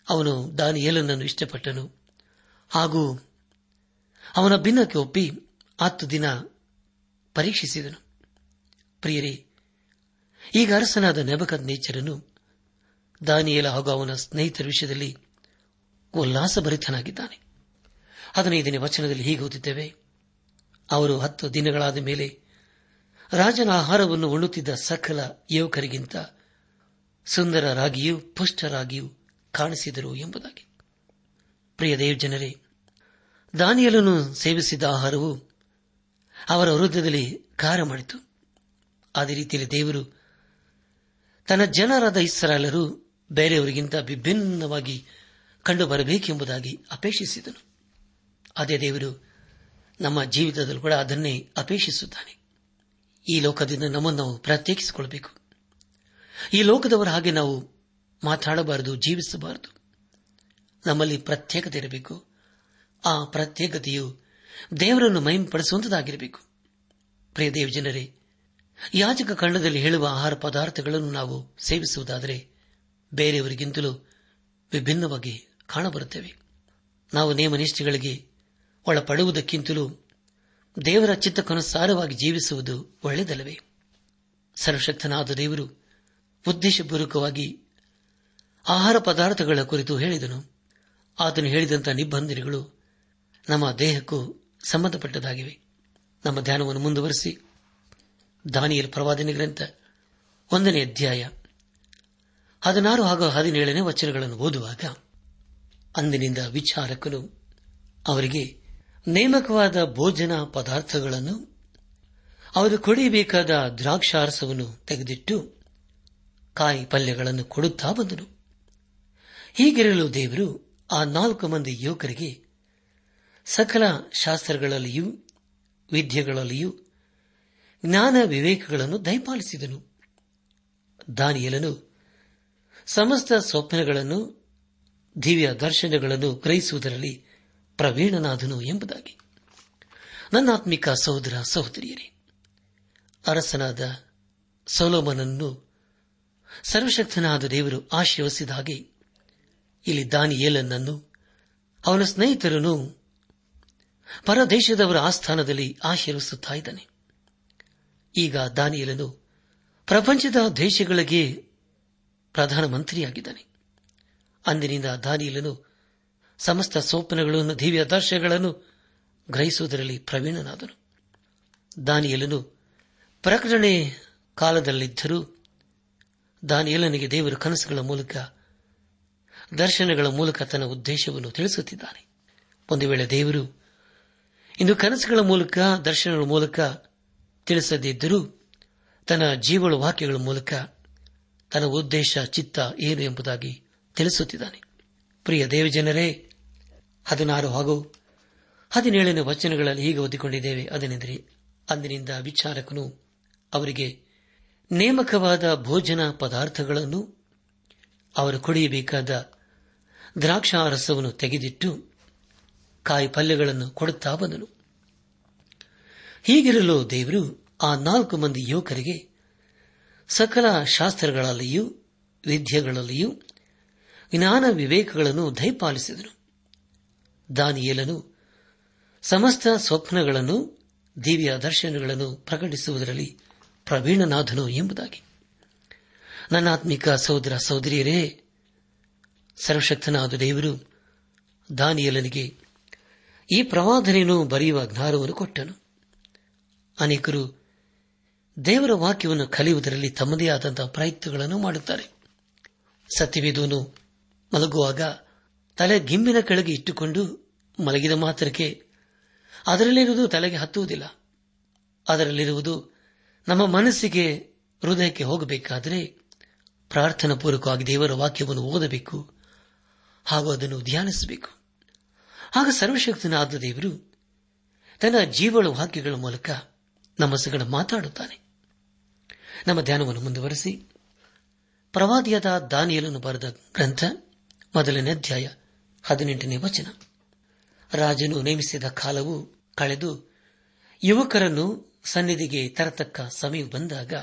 D: ಅವನು ದಾನಿಯೇಲನನ್ನು ಇಷ್ಟಪಟ್ಟನು. ಹಾಗೂ ಅವನ ಭಿನ್ನಕ್ಕೆ ಒಪ್ಪಿ ಹತ್ತು ದಿನ ಪರೀಕ್ಷಿಸಿದನು. ಪ್ರಿಯರೇ, ಈಗ ಅರಸನಾದ ನೆಬಕದ್ ನೇಚರನು ದಾನಿಯಲ ಹಾಗೂ ಅವನ ಸ್ನೇಹಿತರ ವಿಷಯದಲ್ಲಿ ಉಲ್ಲಾಸಭರಿತನಾಗಿದ್ದಾನೆ. ಹದಿನೈದನೇ ವಚನದಲ್ಲಿ ಹೀಗೆ ಓದಿದ್ದೇವೆ ಅವರು ಹತ್ತು ದಿನಗಳಾದ ಮೇಲೆ ರಾಜನ ಆಹಾರವನ್ನು ಉಣ್ಣುತ್ತಿದ್ದ ಸಕಲ ಯುವಕರಿಗಿಂತ ಸುಂದರರಾಗಿಯೂ ಪುಷ್ಟರಾಗಿಯೂ ಕಾಣಿಸಿದರು ಎಂಬುದಾಗಿ. ಪ್ರಿಯ ದೇವ್ ಜನರೇ ದಾನಿಯಲನ್ನು ಸೇವಿಸಿದ ಆಹಾರವು ಅವರ ವೃದ್ಧದಲ್ಲಿ ಕಾರ ಮಾಡಿತು. ಅದೇ ರೀತಿಯಲ್ಲಿ ದೇವರು ತನ್ನ ಜನರಾದ ಇಸ್ರಾಲರು ಬೇರೆಯವರಿಗಿಂತ ವಿಭಿನ್ನವಾಗಿ ಕಂಡುಬರಬೇಕೆಂಬುದಾಗಿ ಅಪೇಕ್ಷಿಸಿದನು. ಅದೇ ದೇವರು ನಮ್ಮ ಜೀವಿತದಲ್ಲೂ ಕೂಡ ಅದನ್ನೇ ಅಪೇಕ್ಷಿಸುತ್ತಾನೆ. ಈ ಲೋಕದಿಂದ ನಮ್ಮನ್ನು ನಾವು ಪ್ರತ್ಯೇಕಿಸಿಕೊಳ್ಳಬೇಕು. ಈ ಲೋಕದವರ ಹಾಗೆ ನಾವು ಮಾತಾಡಬಾರದು, ಜೀವಿಸಬಾರದು. ನಮ್ಮಲ್ಲಿ ಪ್ರತ್ಯೇಕತೆ ಇರಬೇಕು. ಆ ಪ್ರತ್ಯೇಕತೆಯು ದೇವರನ್ನು ಮಹಿಂಪಡಿಸುವಂತಾಗಿರಬೇಕು ಪ್ರಿಯ ದೇವ ಜನರೇ ಯಾಜಕ ಖಂಡದಲ್ಲಿ ಹೇಳುವ ಆಹಾರ ಪದಾರ್ಥಗಳನ್ನು ನಾವು ಸೇವಿಸುವುದಾದರೆ ಬೇರೆಯವರಿಗಿಂತಲೂ ವಿಭಿನ್ನವಾಗಿ ಕಾಣಬರುತ್ತೇವೆ. ನಾವು ನೇಮನಿಷ್ಠೆಗಳಿಗೆ ಒಳಪಡುವುದಕ್ಕಿಂತಲೂ ದೇವರ ಚಿತ್ತಕ್ಕನುಸಾರವಾಗಿ ಜೀವಿಸುವುದು ಒಳ್ಳೆಯದಲ್ಲವೇ? ಸರ್ವಶಕ್ತನಾದ ದೇವರು ಉದ್ದೇಶಪೂರ್ವಕವಾಗಿ ಆಹಾರ ಪದಾರ್ಥಗಳ ಕುರಿತು ಹೇಳಿದನು. ಆತನು ಹೇಳಿದಂತಹ ನಿಬಂಧನೆಗಳು ನಮ್ಮ ದೇಹಕ್ಕೂ ಸಂಬಂಧಪಟ್ಟದಾಗಿವೆ ನಮ್ಮ ಧ್ಯಾನವನ್ನು ಮುಂದುವರೆಸಿ. ದಾನಿಯಲ್ ಪ್ರವಾದನೆ ಗ್ರಂಥ, ಒಂದನೇ ಅಧ್ಯಾಯ, ಹದಿನಾರು ಹಾಗೂ ಹದಿನೇಳನೇ ವಚನಗಳನ್ನು ಓದುವಾಗ, ಅಂದಿನಿಂದ ವಿಚಾರಕನು ಅವರಿಗೆ, ನೇಮಕವಾದ ಭೋಜನ ಪದಾರ್ಥಗಳನ್ನು, ಅವರು ಕುಡಿಯಬೇಕಾದ ದ್ರಾಕ್ಷಾರಸವನ್ನು ತೆಗೆದಿಟ್ಟು, ಕಾಯಿ ಪಲ್ಯಗಳನ್ನು ಕೊಡುತ್ತಾ ಬಂದನು. ಹೀಗಿರಲು ದೇವರು ಆ ನಾಲ್ಕು ಮಂದಿ ಯುವಕರಿಗೆ ಸಕಲ ಶಾಸ್ತ್ರಗಳಲ್ಲಿಯೂ, ವಿದ್ಯೆಗಳಲ್ಲಿಯೂ, ಜ್ಞಾನ ವಿವೇಕಗಳನ್ನು ದಯಪಾಲಿಸಿದನು. ದಾನಿಯಲನು ಸಮಸ್ತ ಸ್ವಪ್ನಗಳನ್ನು, ದಿವ್ಯ ದರ್ಶನಗಳನ್ನು ಗ್ರಹಿಸುವುದರಲ್ಲಿ ಪ್ರವೀಣನಾದನು ಎಂಬುದಾಗಿ. ನನ್ನಾತ್ಮಿಕ ಸಹೋದರ ಸಹೋದರಿಯರೇ, ಅರಸನಾದ ಸೌಲೋಮನನ್ನು ಸರ್ವಶಕ್ತನಾದ ದೇವರು ಆಶೀರ್ವಸಿದ ಹಾಗೆ, ಇಲ್ಲಿ ದಾನಿಯೇಲನನ್ನು ಅವನ ಸ್ನೇಹಿತರನ್ನು ಪರದೇಶದವರ ಆಸ್ಥಾನದಲ್ಲಿ ಆಶೀರ್ವಿಸುತ್ತಿದ್ದಾನೆ ಈಗ ದಾನಿಯಲನು ಪ್ರಪಂಚದ ದೇಶಗಳಿಗೆ ಪ್ರಧಾನಮಂತ್ರಿಯಾಗಿದ್ದಾನೆ. ಅಂದಿನಿಂದ ದಾನಿಯಲನು ಸಮಸ್ತ ಸೋಪನಗಳನ್ನು ದಿವ್ಯ ದರ್ಶಗಳನ್ನು ಗ್ರಹಿಸುವುದರಲ್ಲಿ ಪ್ರವೀಣನಾದನು. ದಾನಿಯಲನು ಪ್ರಕಟಣೆ ಕಾಲದಲ್ಲಿದ್ದರೂ ದಾನಿಯಲನಿಗೆ ದೇವರ ಕನಸುಗಳ ಮೂಲಕ, ದರ್ಶನಗಳ ಮೂಲಕ ತನ್ನ ಉದ್ದೇಶವನ್ನು ತಿಳಿಸುತ್ತಿದ್ದಾನೆ. ಒಂದು ವೇಳೆ ದೇವರು ಇಂದು ಕನಸುಗಳ ಮೂಲಕ, ದರ್ಶನಗಳ ಮೂಲಕ ತಿಳಿಸದಿದ್ದರೂ, ತನ್ನ ಜೀವಳ ವಾಕ್ಯಗಳ ಮೂಲಕ ತನ್ನ ಉದ್ದೇಶ, ಚಿತ್ತ ಏನು ಎಂಬುದಾಗಿ ತಿಳಿಸುತ್ತಿದ್ದಾನೆ. ಪ್ರಿಯ ದೇವಜನರೇ, ಹದಿನಾರು ಹಾಗೂ ಹದಿನೇಳನೇ ವಚನಗಳಲ್ಲಿ ಹೀಗೆ ಓದಿಕೊಂಡಿದ್ದೇವೆ. ಅದನೆಂದರೆ, ಅಂದಿನಿಂದ ವಿಚಾರಕನು ಅವರಿಗೆ ನೇಮಕವಾದ ಭೋಜನ ಪದಾರ್ಥಗಳನ್ನು, ಅವರು ಕುಡಿಯಬೇಕಾದ ದ್ರಾಕ್ಷಾರಸವನ್ನು ತೆಗೆದಿಟ್ಟು ಕಾಯಿ ಪಲ್ಯಗಳನ್ನು ಕೊಡುತ್ತಾ ಬಂದನು. ಹೀಗಿರಲು ದೇವರು ಆ ನಾಲ್ಕು ಮಂದಿ ಯುವಕರಿಗೆ ಸಕಲ ಶಾಸ್ತ್ರಗಳಲ್ಲಿಯೂ, ವಿದ್ಯೆಗಳಲ್ಲಿಯೂ ಜ್ಞಾನ ವಿವೇಕಗಳನ್ನು ದಯಪಾಲಿಸಿದನು. ದಾನಿಯೇಲನು ಸಮಸ್ತ ಸ್ವಪ್ನಗಳನ್ನು, ದಿವ್ಯ ದರ್ಶನಗಳನ್ನು ಪ್ರಕಟಿಸುವುದರಲ್ಲಿ ಪ್ರವೀಣನಾಥನು ಎಂಬುದಾಗಿ. ನನ್ನ ಆತ್ಮಿಕ ಸಹೋದರ ಸಹೋದರಿಯರೇ, ಸರ್ವಶಕ್ತನಾದ ದೇವರು ದಾನಿಯಲನಿಗೆ ಈ ಪ್ರವಾದನೆಯನ್ನು ಬರೆಯುವ ಜ್ಞಾನವನ್ನು ಕೊಟ್ಟನು. ಅನೇಕರು ದೇವರ ವಾಕ್ಯವನ್ನು ಕಲಿಯುವುದರಲ್ಲಿ ತಮ್ಮದೇ ಆದಂತಹ ಪ್ರಯತ್ನಗಳನ್ನು ಮಾಡುತ್ತಾರೆ. ಸತ್ಯವೇದನು ಮಲಗುವಾಗ ತಲೆ ಗಿಂಬಿನ ಕೆಳಗೆ ಇಟ್ಟುಕೊಂಡು ಮಲಗಿದ ಮಾತ್ರಕ್ಕೆ ಅದರಲ್ಲಿರುವುದು ತಲೆಗೆ ಹತ್ತುವುದಿಲ್ಲ. ಅದರಲ್ಲಿರುವುದು ನಮ್ಮ ಮನಸ್ಸಿಗೆ ಹೃದಯಕ್ಕೆ ಹೋಗಬೇಕಾದರೆ ಪ್ರಾರ್ಥನಾ ಪೂರ್ವಕವಾಗಿ ದೇವರ ವಾಕ್ಯವನ್ನು ಓದಬೇಕು ಹಾಗೂ ಅದನ್ನು ಧ್ಯಾನಿಸಬೇಕು. ಆಗ ಸರ್ವಶಕ್ತನಾದ ದೇವರು ತನ್ನ ಜೀವಳ ವಾಕ್ಯಗಳ ಮೂಲಕ ನಮ್ಮ ಸಗಳ ಮಾತಾಡುತ್ತಾನೆ. ನಮ್ಮ ಧ್ಯಾನವನ್ನು ಮುಂದುವರೆಸಿ. ಪ್ರವಾದಿಯಾದ ದಾನಿಯಲನ್ನು ಬರೆದ ಗ್ರಂಥ ಮೊದಲನೇ ಅಧ್ಯಾಯ ಹದಿನೆಂಟನೇ ವಚನ. ರಾಜನು ನೇಮಿಸಿದ ಕಾಲವು ಕಳೆದು ಯುವಕರನ್ನು ಸನ್ನಿಧಿಗೆ ತರತಕ್ಕ ಸಮಯ ಬಂದಾಗ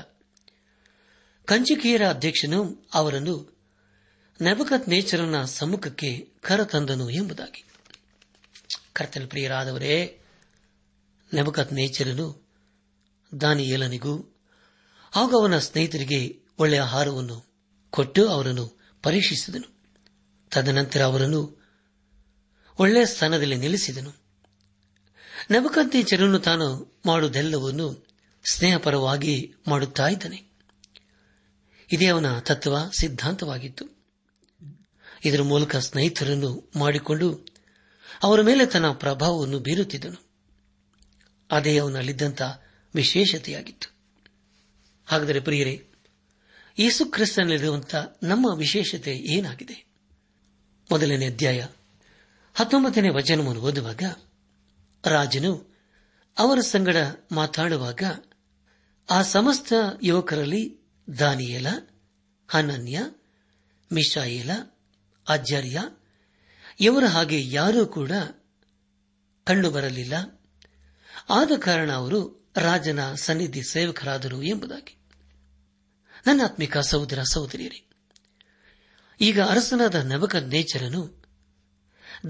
D: ಕಂಚಿಕೆಯರ ಅಧ್ಯಕ್ಷನು ಅವರನ್ನು ನೆಬಕತ್ ನೇಚರನ ಸಮ್ಮುಖಕ್ಕೆ ಕರತಂದನು ಎಂಬುದಾಗಿ. ಕರ್ತನ ಪ್ರಿಯರಾದವರೇ ನೆಬಕತ್ ನೇಚರನು ದಾನಿಯೇಲನಿಗೂ, ಹಾಗೂ ಅವನ ಸ್ನೇಹಿತರಿಗೆ ಒಳ್ಳೆಯ ಆಹಾರವನ್ನು ಕೊಟ್ಟು ಅವರನ್ನು ಪರೀಕ್ಷಿಸಿದನು. ತದನಂತರ ಅವರನ್ನು ಒಳ್ಳೆಯ ಸ್ಥಾನದಲ್ಲಿ ನಿಲ್ಲಿಸಿದನು. ನಬಕಂತೇಚರನ್ನು ತಾನು ಮಾಡುವುದೆಲ್ಲವನ್ನು ಸ್ನೇಹಪರವಾಗಿ ಮಾಡುತ್ತಾ ಇದ್ದಾನೆ. ಇದೇ ಅವನ ತತ್ವ, ಸಿದ್ಧಾಂತವಾಗಿತ್ತು. ಇದರ ಮೂಲಕ ಸ್ನೇಹಿತರನ್ನು ಮಾಡಿಕೊಂಡು ಅವರ ಮೇಲೆ ತನ್ನ ಪ್ರಭಾವವನ್ನು ಬೀರುತ್ತಿದ್ದನು. ಅದೇ ಅವನಲ್ಲಿದ್ದಂಥ ವಿಶೇಷತೆಯಾಗಿತ್ತು. ಹಾಗಾದರೆ ಪ್ರಿಯರೇ, ಯೇಸು ಕ್ರಿಸ್ತನಲ್ಲಿರುವಂತಹ ನಮ್ಮ ವಿಶೇಷತೆ ಏನಾಗಿದೆ? ಮೊದಲನೇ ಅಧ್ಯಾಯ ಹತ್ತೊಂಬತ್ತನೇ ವಚನವನ್ನು ಓದುವಾಗ ರಾಜನು ಅವರ ಸಂಗಡ ಮಾತಾಡುವಾಗ ಆ ಸಮಸ್ತ ಯುವಕರಲ್ಲಿ ದಾನಿಯೇಲ, ಹನನ್ಯ, ಮಿಶಾಯೇಲ ಅಜ್ಜರ್ಯ ಇವರ ಹಾಗೆ ಯಾರೂ ಕೂಡ ಕಂಡುಬರಲಿಲ್ಲ ಆದ ಕಾರಣ ಅವರು ರಾಜನ ಸನ್ನಿಧಿ ಸೇವಕರಾದರು ಎಂಬುದಾಗಿ. ನನ್ನ ಆತ್ಮಿಕ ಸಹೋದರ ಸಹೋದರಿಯರೇ, ಈಗ ಅರಸನಾದ ನವಕ ನೇಚರನು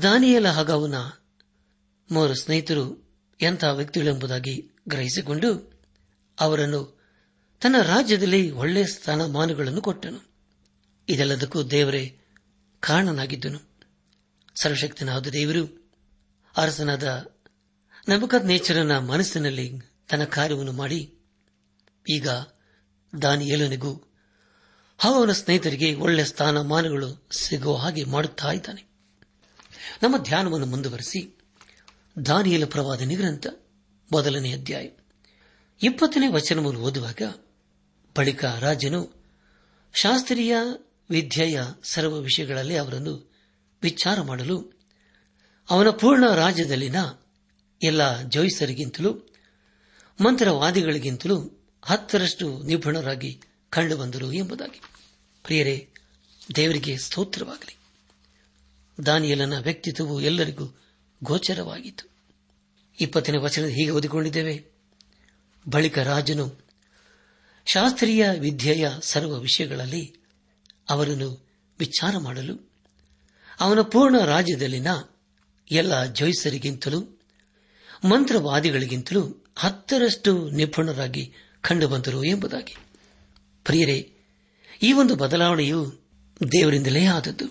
D: ದಾನಿಯಲ ಹಾಗೂ ಅವನ ಮೂವರು ಸ್ನೇಹಿತರು ಎಂತಹ ವ್ಯಕ್ತಿಗಳೆಂಬುದಾಗಿ ಗ್ರಹಿಸಿಕೊಂಡು ಅವರನ್ನು ತನ್ನ ರಾಜ್ಯದಲ್ಲಿ ಒಳ್ಳೆಯ ಸ್ಥಾನಮಾನಗಳನ್ನು ಕೊಟ್ಟನು. ಇದೆಲ್ಲದಕ್ಕೂ ದೇವರೇ ಕಾರಣನಾಗಿದ್ದನು. ಸರ್ವಶಕ್ತನಾದ ದೇವರು, ಅರಸನಾದ ನಬಕತ್ ನೇಚರನ ಮನಸ್ಸಿನಲ್ಲಿ ತನ್ನ ಕಾರ್ಯವನ್ನು ಮಾಡಿ, ಈಗ ದಾನಿಯೇಲನಿಗೂ ಹಾಗೂ ಅವನ ಸ್ನೇಹಿತರಿಗೆ ಒಳ್ಳೆಯ ಸ್ಥಾನಮಾನಗಳು ಸಿಗುವ ಹಾಗೆ ಮಾಡುತ್ತಾ ಇದ್ದಾನೆ. ನಮ್ಮ ಧ್ಯಾನವನ್ನು ಮುಂದುವರೆಸಿ, ದಾನಿಯಲ ಪ್ರವಾದನೆ ಗ್ರಂಥ ಮೊದಲನೇ ಅಧ್ಯಾಯ ಇಪ್ಪತ್ತನೇ ವಚನವನ್ನು ಓದುವಾಗ, ಬಳಿಕ ರಾಜನು ಶಾಸ್ತ್ರೀಯ ವಿದ್ಯೆಯ ಸರ್ವ ವಿಷಯಗಳಲ್ಲಿ ಅವರನ್ನು ವಿಚಾರ ಮಾಡಲು ಅವನ ಪೂರ್ಣ ರಾಜ್ಯದಲ್ಲಿನ ಎಲ್ಲ ಜೋಯಿಸರಿಗಿಂತಲೂ, ಮಂತ್ರವಾದಿಗಳಿಗಿಂತಲೂ ಹತ್ತರಷ್ಟು ನಿಪುಣರಾಗಿ ಕಂಡುಬಂದರು ಎಂಬುದಾಗಿ. ಪ್ರಿಯರೇ, ದೇವರಿಗೆ ಸ್ತೋತ್ರವಾಗಲಿ. ದಾನಿಯಲನ ವ್ಯಕ್ತಿತ್ವವು ಎಲ್ಲರಿಗೂ ಗೋಚರವಾಗಿತ್ತು. ಇಪ್ಪತ್ತನೇ ವಚನ ಹೀಗೆ ಓದಿಕೊಂಡಿದ್ದೇವೆ. ಬಳಿಕ ರಾಜನು ಶಾಸ್ತ್ರೀಯ ವಿದ್ಯೆಯ ಸರ್ವ ವಿಷಯಗಳಲ್ಲಿ ಅವರನ್ನು ವಿಚಾರ ಮಾಡಲು ಅವನ ಪೂರ್ಣ ರಾಜ್ಯದಲ್ಲಿನ ಎಲ್ಲ ಜೋಯಿಸರಿಗಿಂತಲೂ, ಮಂತ್ರವಾದಿಗಳಿಗಿಂತಲೂ ಹತ್ತರಷ್ಟು ನಿಪುಣರಾಗಿ ಕಂಡುಬಂದರು ಎಂಬುದಾಗಿ. ಪ್ರಿಯರೇ, ಈ ಒಂದು ಬದಲಾವಣೆಯು ದೇವರಿಂದಲೇ ಆದದ್ದು.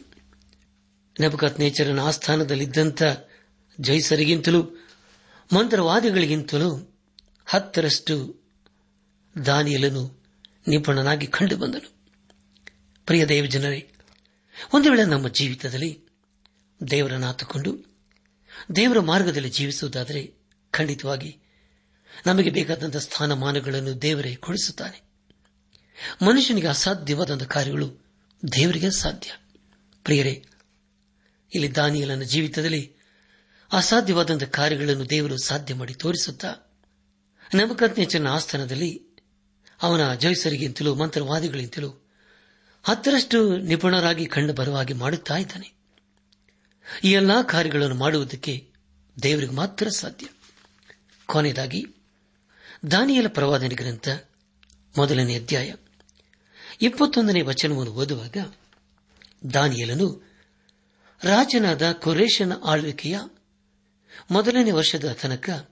D: ನಬಕತ್ ನೇಚರನ ಆಸ್ಥಾನದಲ್ಲಿದ್ದಂಥ ಜೈಸರಿಗಿಂತಲೂ ಮಂತ್ರವಾದಿಗಳಿಗಿಂತಲೂ ಹತ್ತರಷ್ಟು ದಾನಿಯಲನು ನಿಪುಣನಾಗಿ ಕಂಡುಬಂದನು. ಪ್ರಿಯ ದೇವಜನರೇ ಒಂದು ವೇಳೆ ನಮ್ಮ ಜೀವಿತದಲ್ಲಿ ದೇವರನ್ನು ಆತುಕೊಂಡು ದೇವರ ಮಾರ್ಗದಲ್ಲಿ ಜೀವಿಸುವುದಾದರೆ ಖಂಡಿತವಾಗಿ ನಮಗೆ ಬೇಕಾದಂತಹ ಸ್ಥಾನಮಾನಗಳನ್ನು ದೇವರೇ ಕೊಡಿಸುತ್ತಾನೆ. ಮನುಷ್ಯನಿಗೆ ಅಸಾಧ್ಯವಾದಂತಹ ಕಾರ್ಯಗಳು ದೇವರಿಗೆ ಸಾಧ್ಯ ಪ್ರಿಯರೇ, ಇಲ್ಲಿ ದಾನಿಯಲನ ಜೀವಿತದಲ್ಲಿ ಅಸಾಧ್ಯವಾದಂತಹ ಕಾರ್ಯಗಳನ್ನು ದೇವರು ಸಾಧ್ಯ ಮಾಡಿ ತೋರಿಸುತ್ತಾ ಚೆನ್ನ ಆಸ್ಥಾನದಲ್ಲಿ ಅವನ ಜೈಸರಿಗಿಂತಲೂ ಮಂತ್ರವಾದಿಗಳಿಂತಲೂ ಹತ್ತರಷ್ಟು ನಿಪುಣರಾಗಿ ಕಂಡು ಬರುವಾಗಿ ಮಾಡುತ್ತಾ ಇದ್ದಾನೆ. ಈ ಎಲ್ಲಾ ಕಾರ್ಯಗಳನ್ನು ಮಾಡುವುದಕ್ಕೆ ದೇವರಿಗೆ ಮಾತ್ರ ಸಾಧ್ಯ. ಕೊನೆಯದಾಗಿ, ದಾನಿಯಲ ಪ್ರವಾದನೆ ಗ್ರಂಥ, ಮೊದಲನೇ ಅಧ್ಯಾಯ, ಇಪ್ಪತ್ತೊಂದನೇ ವಚನವನ್ನು ಓದುವಾಗ, ದಾನಿಯಲನು ರಾಜನಾದ ಕುರೇಶನ ಆಳ್ವಿಕೆಯ ಮೊದಲನೇ ವರ್ಷದ ತನಕ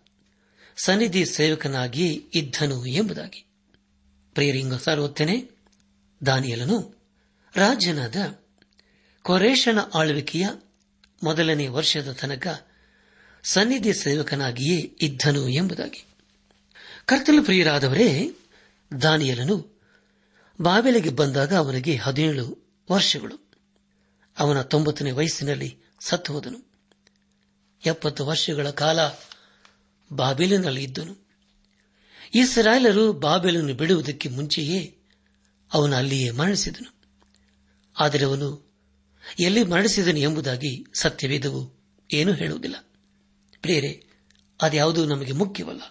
D: ಸನ್ನಿಧಿ ಸೇವಕನಾಗಿಯೇ ಇದ್ದನು ಎಂಬುದಾಗಿ. ಪ್ರೇರಿಂಗ ಸಾರುತ್ತೇನೆ ದಾನಿಯಲನು ರಾಜನಾದ ಕೊರೇಶನ ಆಳ್ವಿಕೆಯ ಮೊದಲನೇ ವರ್ಷದ ತನಕ ಸನ್ನಿಧಿ ಸೇವಕನಾಗಿಯೇ ಇದ್ದನು ಎಂಬುದಾಗಿ. ಕರ್ತಲು ಪ್ರಿಯರಾದವರೇ, ದಾನಿಯಲನು ಬಾಬೆಲೆಗೆ ಬಂದಾಗ ಅವನಿಗೆ ಹದಿನೇಳು ವರ್ಷಗಳು. ಅವನ ತೊಂಬತ್ತನೇ ವಯಸ್ಸಿನಲ್ಲಿ ಸತ್ತು ಹೋದನು. ಎಪ್ಪತ್ತು ವರ್ಷಗಳ ಕಾಲ ಬಾಬೆಲಿನಲ್ಲಿ ಇದ್ದನು. ಇಸ್ರಾಯೇಲರು ಬಾಬೆಲನ್ನು ಬಿಡುವುದಕ್ಕೆ ಮುಂಚೆಯೇ ಅವನು ಅಲ್ಲಿಯೇ ಮರಣಿಸಿದನು. ಆದರೆ ಅವನು, ಎಲ್ಲಿ ಮರಣಿಸಿದನು ಎಂಬುದಾಗಿ ಸತ್ಯವೇದವು ಏನೂ ಹೇಳುವುದಿಲ್ಲ. ಪ್ರಿಯರೇ, ಅದ್ಯಾವುದು ನಮಗೆ ಮುಖ್ಯವಲ್ಲ.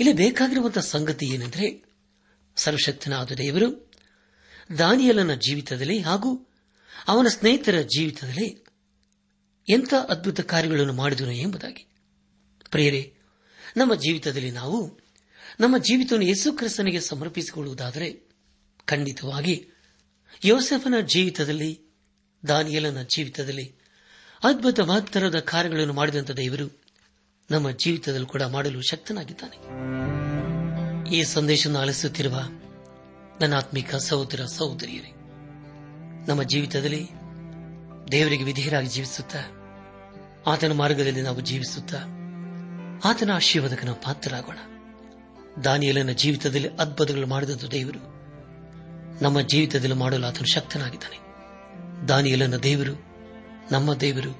D: ಇಲ್ಲಿ ಬೇಕಾಗಿರುವಂತಹ ಸಂಗತಿ ಏನೆಂದರೆ, ಸರ್ವಶಕ್ತನಾದ ದೇವರು ದಾನಿಯಲನ ಜೀವಿತದಲ್ಲಿ ಹಾಗೂ ಅವನ ಸ್ನೇಹಿತರ ಜೀವಿತದಲ್ಲಿ ಎಂಥ ಅದ್ಭುತ ಕಾರ್ಯಗಳನ್ನು ಮಾಡಿದನು ಎಂಬುದಾಗಿ. ಪ್ರಿಯರೇ, ನಮ್ಮ ಜೀವಿತದಲ್ಲಿ ನಾವು ನಮ್ಮ ಜೀವಿತವನ್ನು ಯೇಸು ಕ್ರಿಸ್ತನಿಗೆ ಸಮರ್ಪಿಸಿಕೊಳ್ಳುವುದಾದರೆ ಖಂಡಿತವಾಗಿ ಯೋಸೆಫನ ಜೀವಿತದಲ್ಲಿ, ದಾನಿಯಲನ ಜೀವಿತದಲ್ಲಿ ಅದ್ಭುತವಾದ ತರದ ಕಾರ್ಯಗಳನ್ನು ಮಾಡಿದಂಥ ದೇವರು ನಮ್ಮ ಜೀವಿತದಲ್ಲಿ ಕೂಡ ಮಾಡಲು ಶಕ್ತನಾಗಿದ್ದಾನೆ. ಈ ಸಂದೇಶವನ್ನು ಆಲಿಸುತ್ತಿರುವ ನನ್ನ ಆತ್ಮಿಕ ಸಹೋದರ ಸಹೋದರಿಯರೇ, ನಮ್ಮ ಜೀವಿತದಲ್ಲಿ ದೇವರಿಗೆ ವಿಧೇಯರಾಗಿ ಜೀವಿಸುತ್ತಾ, ಆತನ ಮಾರ್ಗದಲ್ಲಿ ನಾವು ಜೀವಿಸುತ್ತಾ ಆತನ ಆಶೀರ್ವಾದಕ್ಕೆ ನಾವು ಪಾತ್ರರಾಗೋಣ. ದಾನಿಯಲನ ಜೀವಿತದಲ್ಲಿ ಅದ್ಭುತಗಳು ಮಾಡಿದಂಥ ದೇವರು ನಮ್ಮ ಜೀವಿತದಲ್ಲಿ ಮಾಡಲು ಆತನು ಶಕ್ತನಾಗಿದ್ದಾನೆ. ದಾನಿಯಲನ ದೇವರು ನಮ್ಮ ದೇವರು,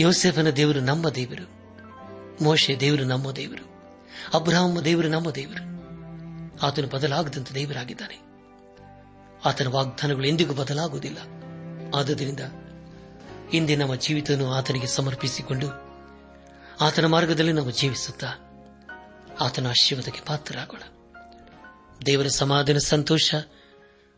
D: ಯೋಸೆಫನ ದೇವರು ನಮ್ಮ ದೇವರು, ಮೋಶೆ ದೇವರು ನಮ್ಮ ದೇವರು, ಅಬ್ರಹಾಮ ದೇವರು ನಮ್ಮ ದೇವರು. ಆತನು ಬದಲಾಗದಂತ ದೇವರಾಗಿದ್ದಾನೆ. ಆತನ ವಾಗ್ದಾನಗಳು ಎಂದಿಗೂ ಬದಲಾಗುವುದಿಲ್ಲ. ಆದುದರಿಂದ ಇಂದೇ ನಮ್ಮ ಜೀವಿತವನ್ನು ಆತನಿಗೆ ಸಮರ್ಪಿಸಿಕೊಂಡು ಆತನ ಮಾರ್ಗದಲ್ಲಿ ನಾವು ಜೀವಿಸುತ್ತಾ ಆತನ ಆಶೀರ್ವಾದಕ್ಕೆ ಪಾತ್ರರಾಗೋಣ. ದೇವರ ಸಮಾಧಾನ, ಸಂತೋಷ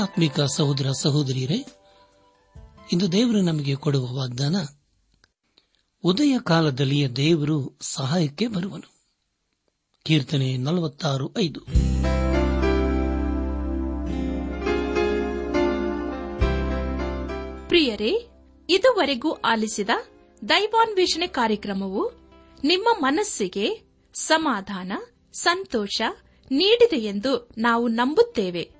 D: ಆತ್ಮಿಕ ಸಹೋದರ ಸಹೋದರಿಯರೇ, ಇಂದು ದೇವರು ನಮಗೆ ಕೊಡುವ ವಾಗ್ದಾನ, ಉದಯ ಕಾಲದಲ್ಲಿಯ ದೇವರು ಸಹಾಯಕ್ಕೆ ಬರುವನು. ಕೀರ್ತನೆ ನಲವತ್ತಾರು ಐದು.
A: ಪ್ರಿಯರೇ, ಇದುವರೆಗೂ ಆಲಿಸಿದ ದೈವಾನ್ವೇಷಣೆ ಕಾರ್ಯಕ್ರಮವು ನಿಮ್ಮ ಮನಸ್ಸಿಗೆ ಸಮಾಧಾನ, ಸಂತೋಷ ನೀಡಿದೆ ಎಂದು ನಾವು ನಂಬುತ್ತೇವೆ.